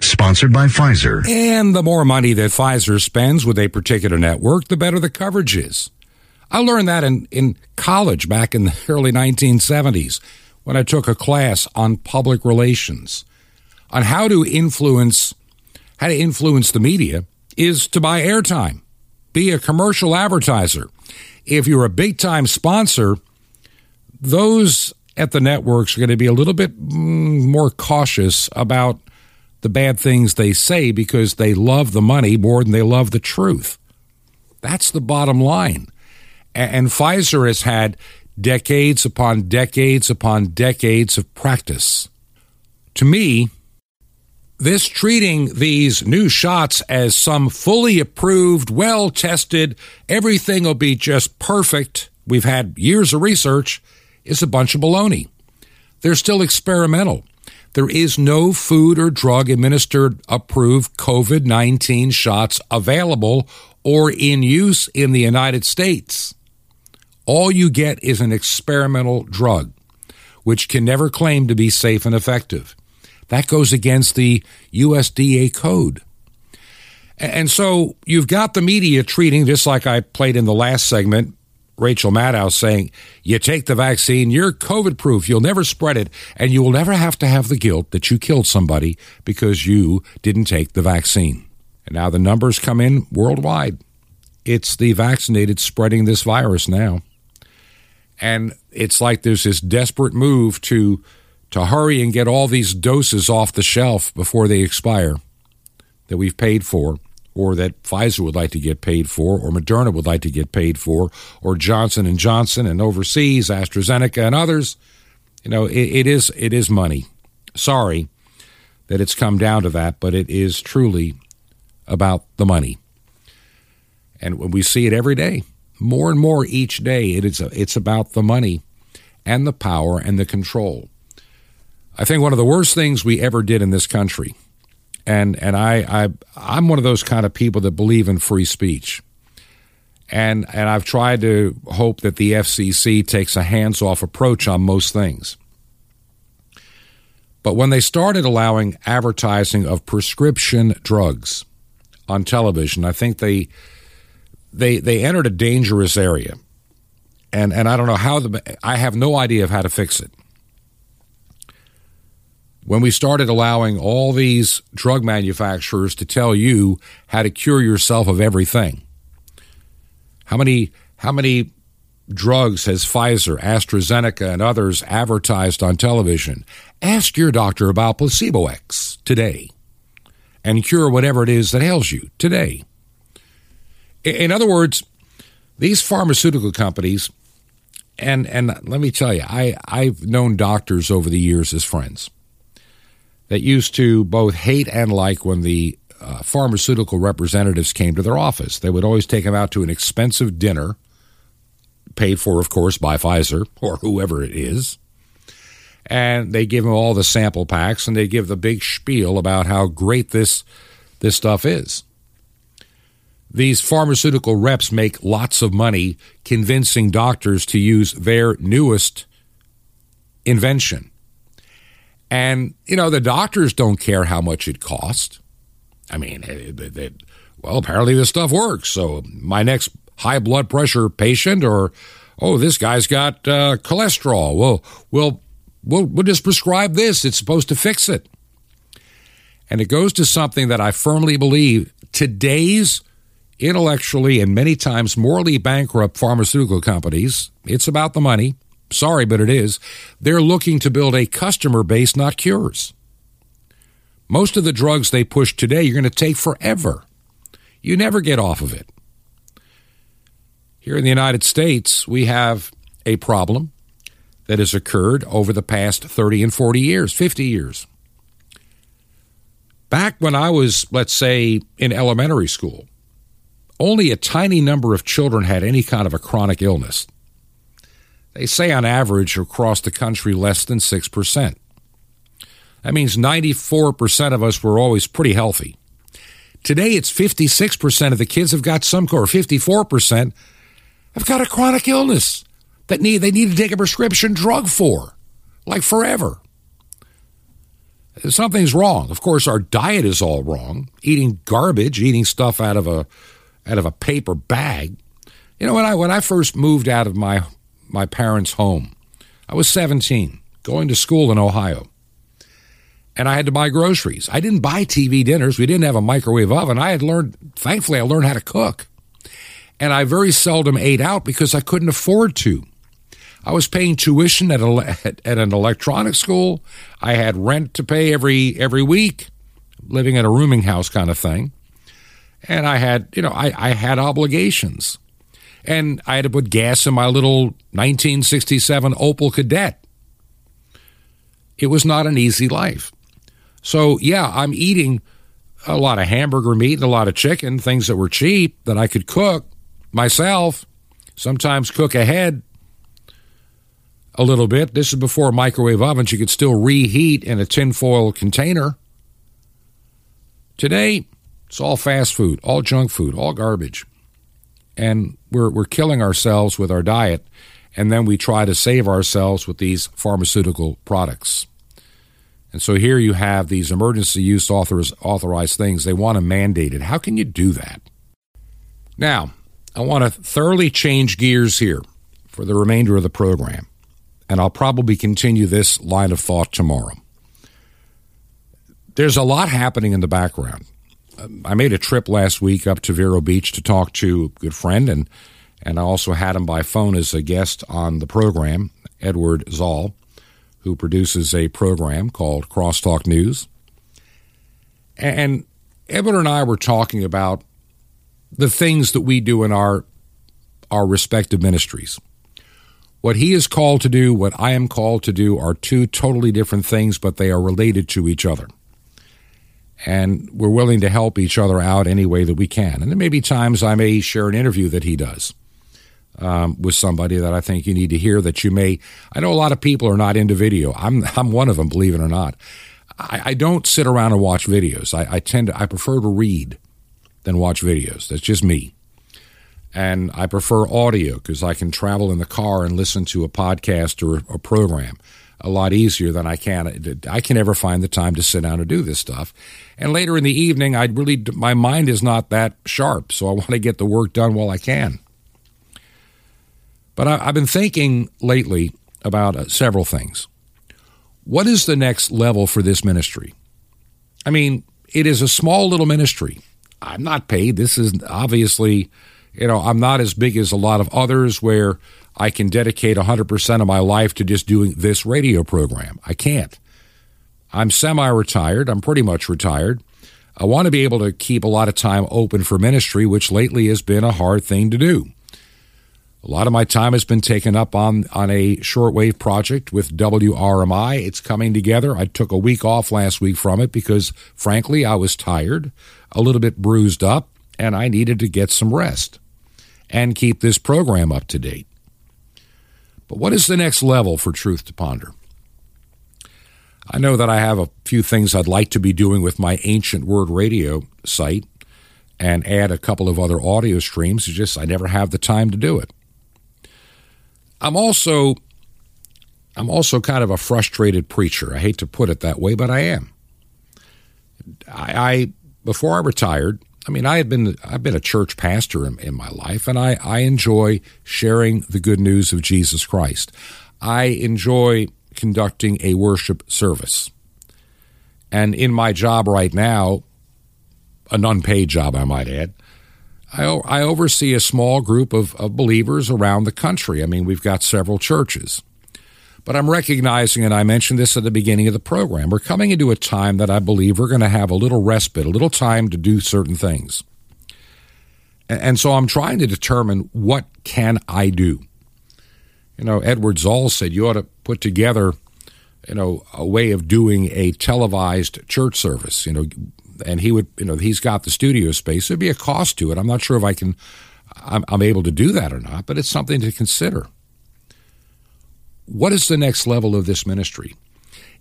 Sponsored by Pfizer. And the more money that Pfizer spends with a particular network, the better the coverage is. I learned that in, in college back in the early 1970s when I took a class on public relations on how to influence how to influence the media is to buy airtime. Be a commercial advertiser. If you're a big time sponsor, those at the networks are going to be a little bit mm, more cautious about the bad things they say because they love the money more than they love the truth. That's the bottom line. And Pfizer has had decades upon decades upon decades of practice. To me, this treating these new shots as some fully approved, well tested, everything will be just perfect, we've had years of research, is a bunch of baloney. They're still experimental. There is no food or drug administered approved COVID 19 shots available or in use in the United States. All you get is an experimental drug, which can never claim to be safe and effective. That goes against the USDA code. And so you've got the media treating, just like I played in the last segment, Rachel Maddow saying, You take the vaccine, you're COVID proof, you'll never spread it, and you will never have to have the guilt that you killed somebody because you didn't take the vaccine. And now the numbers come in worldwide. It's the vaccinated spreading this virus now. And it's like there's this desperate move to to hurry and get all these doses off the shelf before they expire that we've paid for or that Pfizer would like to get paid for, or Moderna would like to get paid for, or Johnson and Johnson and overseas AstraZeneca and others. You know, it, it is it is money. Sorry, that it's come down to that, but it is truly about the money. And we see it every day, more and more each day. It is it's about the money and the power and the control. I think one of the worst things we ever did in this country, and and I, I I'm one of those kind of people that believe in free speech. And and I've tried to hope that the FCC takes a hands-off approach on most things. But when they started allowing advertising of prescription drugs on television, I think they they they entered a dangerous area. And and I don't know how the I have no idea of how to fix it. When we started allowing all these drug manufacturers to tell you how to cure yourself of everything. How many how many drugs has Pfizer, AstraZeneca, and others advertised on television? Ask your doctor about Placebo X today and cure whatever it is that ails you today. In other words, these pharmaceutical companies, and, and let me tell you, I, I've known doctors over the years as friends that used to both hate and like when the uh, pharmaceutical representatives came to their office. They would always take them out to an expensive dinner, paid for, of course, by Pfizer or whoever it is and they give them all the sample packs and they give the big spiel about how great this this stuff is. These pharmaceutical reps make lots of money convincing doctors to use their newest invention. And, you know, the doctors don't care how much it costs. I mean, they, they, well, apparently this stuff works. So my next high blood pressure patient or, oh, this guy's got uh, cholesterol. Well, we'll we'll, we'll just prescribe this. It's supposed to fix it. And it goes to something that I firmly believe today's intellectually and many times morally bankrupt pharmaceutical companies, it's about the money. Sorry, but it is. They're looking to build a customer base, not cures. Most of the drugs they push today, you're going to take forever. You never get off of it. Here in the United States, we have a problem that has occurred over the past 30 and 40 years, 50 years. Back when I was, let's say, in elementary school, only a tiny number of children had any kind of a chronic illness. They say on average across the country less than 6%. That means 94% of us were always pretty healthy. Today it's 56% of the kids have got some, or 54% have got a chronic illness that need they need to take a prescription drug for, like forever. Something's wrong. Of course, our diet is all wrong. Eating garbage, eating stuff out of a out of a paper bag. You know, when I when I first moved out of my my parents' home, I was 17, going to school in Ohio. And I had to buy groceries. I didn't buy TV dinners. We didn't have a microwave oven. I had learned, thankfully, I learned how to cook. And I very seldom ate out because I couldn't afford to. I was paying tuition at, a, at, an electronic school. I had rent to pay every every week, living at a rooming house kind of thing. And I had, you know, I, I had obligations. And I had to put gas in my little 1967 Opel Kadett. It was not an easy life. So, yeah, I'm eating a lot of hamburger meat and a lot of chicken, things that were cheap that I could cook myself, sometimes cook ahead a little bit. This is before microwave ovens. You could still reheat in a tinfoil container. Today, it's all fast food, all junk food, all garbage. And we're, we're killing ourselves with our diet, and then we try to save ourselves with these pharmaceutical products. And so here you have these emergency use authors, authorized things. They want to mandate it. How can you do that? Now, I want to thoroughly change gears here for the remainder of the program and I'll probably continue this line of thought tomorrow. There's a lot happening in the background. I made a trip last week up to Vero Beach to talk to a good friend, and, and I also had him by phone as a guest on the program, Edward Szall, who produces a program called Crosstalk News. And Edward and I were talking about the things that we do in our our respective ministries. What he is called to do, what I am called to do, are two totally different things, but they are related to each other. And we're willing to help each other out any way that we can. And there may be times I may share an interview that he does um, with somebody that I think you need to hear. That you may. I know a lot of people are not into video. I'm I'm one of them, believe it or not. I, I don't sit around and watch videos. I, I tend to I prefer to read than watch videos. That's just me. And I prefer audio because I can travel in the car and listen to a podcast or a program a lot easier than I can. I can never find the time to sit down and do this stuff. And later in the evening, I really my mind is not that sharp, so I want to get the work done while I can. But I, have been thinking lately about uh, several things. What is the next level for this ministry? I mean, it is a small little ministry. I'm not paid. This is obviously, you know, I'm not as big as a lot of others where I can dedicate 100% of my life to just doing this radio program. I can't. I'm semi retired. I'm pretty much retired. I want to be able to keep a lot of time open for ministry, which lately has been a hard thing to do. A lot of my time has been taken up on, on a shortwave project with WRMI. It's coming together. I took a week off last week from it because, frankly, I was tired, a little bit bruised up, and I needed to get some rest and keep this program up to date. But what is the next level for Truth to Ponder? I know that I have a few things I'd like to be doing with my Ancient Word Radio site and add a couple of other audio streams. It's just I never have the time to do it. I'm also I'm also kind of a frustrated preacher. I hate to put it that way, but I am. I, I before I retired, I mean, I had been I've been a church pastor in, in my life, and I, I enjoy sharing the good news of Jesus Christ. I enjoy conducting a worship service. And in my job right now, an unpaid job, I might add, I, I oversee a small group of, of believers around the country. I mean, we've got several churches. But I'm recognizing, and I mentioned this at the beginning of the program, we're coming into a time that I believe we're going to have a little respite, a little time to do certain things. And, so I'm trying to determine what can I do. You know, Edward Szall said you ought to put together, you know, a way of doing a televised church service. You know, and he would, you know, he's got the studio space. There'd be a cost to it. I'm not sure if I can, I'm, I'm able to do that or not, but it's something to consider. What is the next level of this ministry?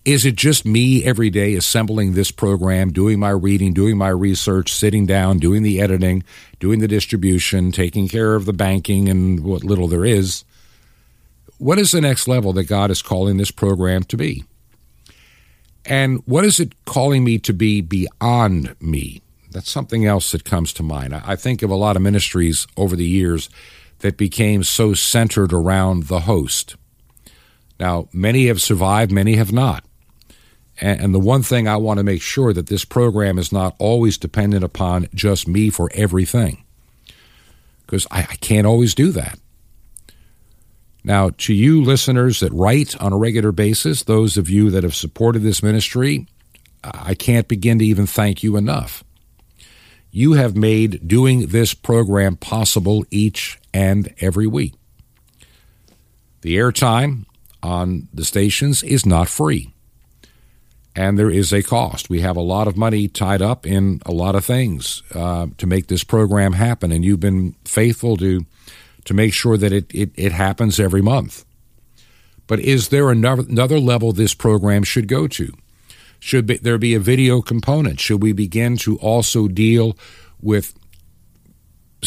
Is it just me every day assembling this program, doing my reading, doing my research, sitting down, doing the editing, doing the distribution, taking care of the banking and what little there is? What is the next level that God is calling this program to be? And what is it calling me to be beyond me? That's something else that comes to mind. I think of a lot of ministries over the years that became so centered around the host. Now, many have survived, many have not. And the one thing I want to make sure that this program is not always dependent upon just me for everything, because I, can't always do that. Now, to you listeners that write on a regular basis, those of you that have supported this ministry, I can't begin to even thank you enough. You have made doing this program possible each and every week. The airtime on the stations is not free, and there is a cost. We have a lot of money tied up in a lot of things uh, to make this program happen, and you've been faithful to to make sure that it, it, it happens every month. But is there another, another level this program should go to? Should be, there be a video component? Should we begin to also deal with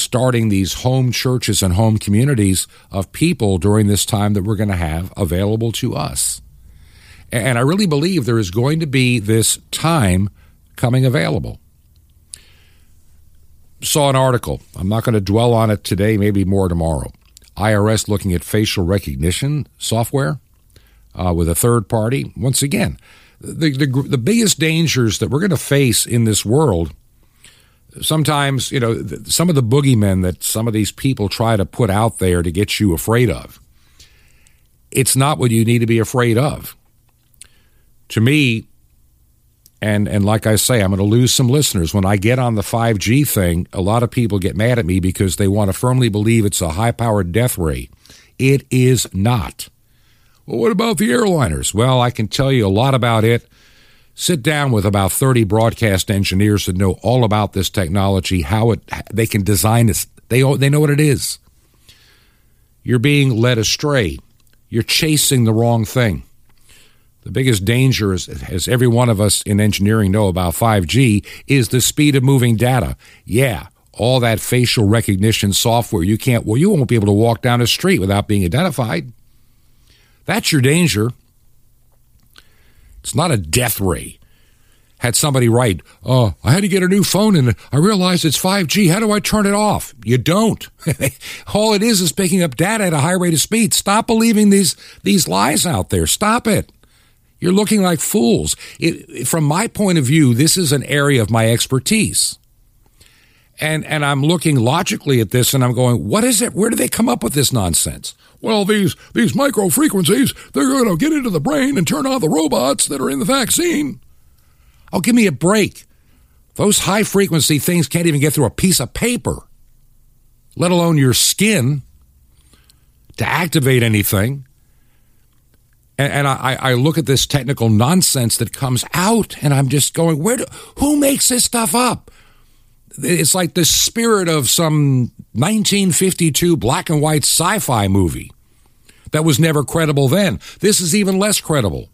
starting these home churches and home communities of people during this time that we're going to have available to us? And I really believe there is going to be this time coming available saw an article. I'm not going to dwell on it today, maybe more tomorrow. IRS looking at facial recognition software uh, with a third party. Once again, the, the, the biggest dangers that we're going to face in this world. Sometimes, you know, some of the boogeymen that some of these people try to put out there to get you afraid of, it's not what you need to be afraid of. To me, and and like I say, I'm going to lose some listeners when I get on the 5G thing. A lot of people get mad at me because they want to firmly believe it's a high-powered death ray. It is not. Well, what about the airliners? Well, I can tell you a lot about it. Sit down with about 30 broadcast engineers that know all about this technology, how it they can design this. They they know what it is. You're being led astray. You're chasing the wrong thing. The biggest danger, is, as every one of us in engineering know about 5G, is the speed of moving data. Yeah, all that facial recognition software, you can't, well, you won't be able to walk down a street without being identified. That's your danger. It's not a death ray. Had somebody write, Oh, I had to get a new phone and I realized it's 5G. How do I turn it off? You don't. All it is is picking up data at a high rate of speed. Stop believing these, these lies out there. Stop it. You're looking like fools. It, from my point of view, this is an area of my expertise. And, and I'm looking logically at this and I'm going, what is it? Where do they come up with this nonsense? Well, these, these micro frequencies, they're going to get into the brain and turn on the robots that are in the vaccine. Oh, give me a break. Those high frequency things can't even get through a piece of paper, let alone your skin to activate anything. And, and I, I, look at this technical nonsense that comes out, and I'm just going, where do, who makes this stuff up? It's like the spirit of some 1952 black and white sci fi movie that was never credible then. This is even less credible.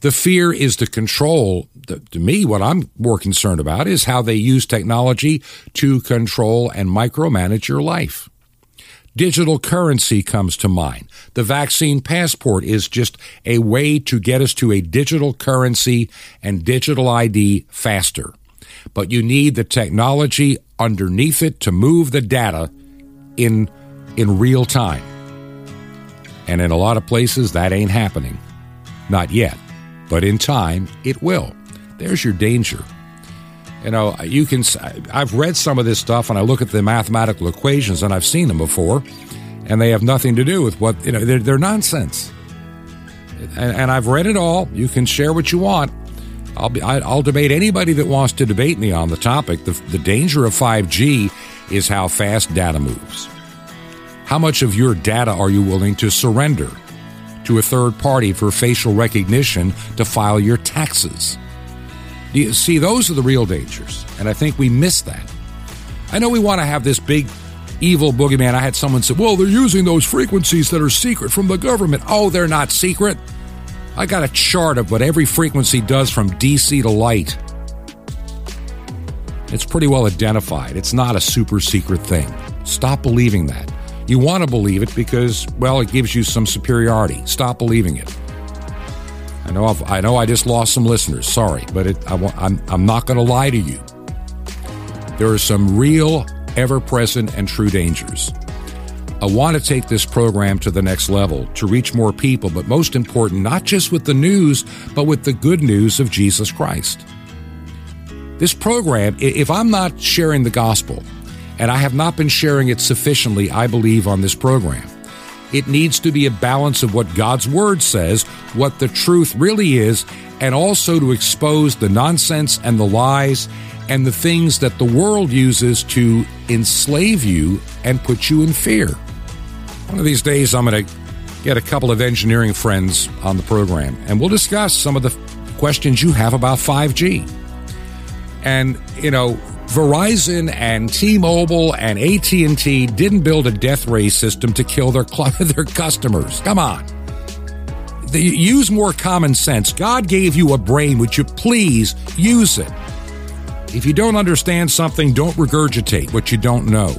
The fear is the control. To me, what I'm more concerned about is how they use technology to control and micromanage your life. Digital currency comes to mind. The vaccine passport is just a way to get us to a digital currency and digital ID faster. But you need the technology underneath it to move the data in, in real time. And in a lot of places, that ain't happening. Not yet. But in time, it will. There's your danger. You know, you can. I've read some of this stuff, and I look at the mathematical equations, and I've seen them before, and they have nothing to do with what you know. They're, they're nonsense. And, and, I've read it all. You can share what you want. I'll be. I, will debate anybody that wants to debate me on the topic. The, the danger of 5G is how fast data moves. How much of your data are you willing to surrender to a third party for facial recognition to file your taxes? You see, those are the real dangers. And I think we miss that. I know we want to have this big evil boogeyman. I had someone say, well, they're using those frequencies that are secret from the government. Oh, they're not secret. I got a chart of what every frequency does from DC to light. It's pretty well identified. It's not a super secret thing. Stop believing that. You want to believe it because, well, it gives you some superiority. Stop believing it. I know I've, i know I just lost some listeners. Sorry, but it, I, I'm I'm not going to lie to you. There are some real, ever-present, and true dangers. I want to take this program to the next level to reach more people, but most important, not just with the news, but with the good news of Jesus Christ. This program, if I'm not sharing the gospel, and I have not been sharing it sufficiently, I believe, on this program, it needs to be a balance of what God's Word says, what the truth really is, and also to expose the nonsense and the lies and the things that the world uses to enslave you and put you in fear. One of these days, I'm going to get a couple of engineering friends on the program, and we'll discuss some of the questions you have about 5G. And, you know, Verizon and T-Mobile and AT&T didn't build a death ray system to kill their their customers. Come on. They use more common sense. God gave you a brain. Would you please use it? If you don't understand something, don't regurgitate what you don't know.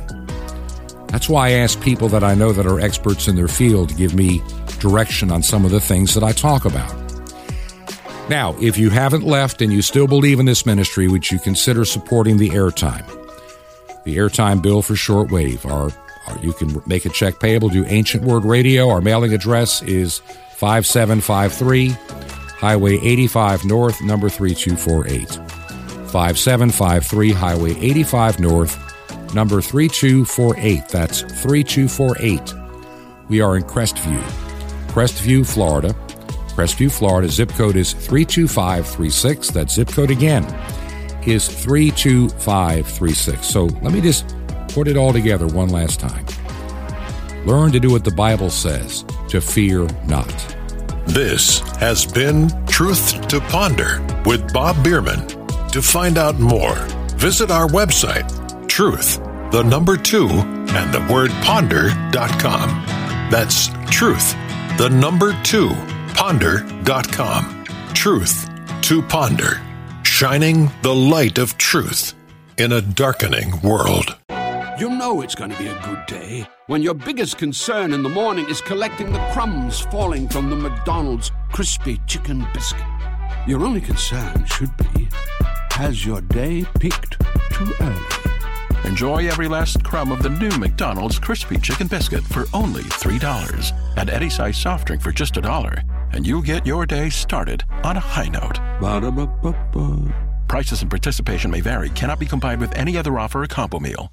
That's why I ask people that I know that are experts in their field to give me direction on some of the things that I talk about. Now, if you haven't left and you still believe in this ministry, would you consider supporting the airtime? The airtime bill for shortwave. or, our, you can make a check payable to Ancient Word Radio. Our mailing address is 5753 Highway 85 North, number 3248. 5753 Highway 85 North, number 3248. That's 3248. We are in Crestview, Crestview, Florida. Crestview, Florida. Zip code is 32536. That zip code again is 32536. So let me just put it all together one last time. Learn to do what the Bible says to fear not. This has been Truth to Ponder with Bob Bierman. To find out more, visit our website, truth, the number two, and the word ponder.com. That's truth, the number two, ponder.com. Truth to Ponder, shining the light of truth in a darkening world. You know it's going to be a good day when your biggest concern in the morning is collecting the crumbs falling from the McDonald's crispy chicken biscuit. Your only concern should be has your day peaked too early? Enjoy every last crumb of the new McDonald's crispy chicken biscuit for only $3 and any size soft drink for just a dollar, and you'll get your day started on a high note. Ba-da-ba-ba-ba. Prices and participation may vary, cannot be combined with any other offer or combo meal.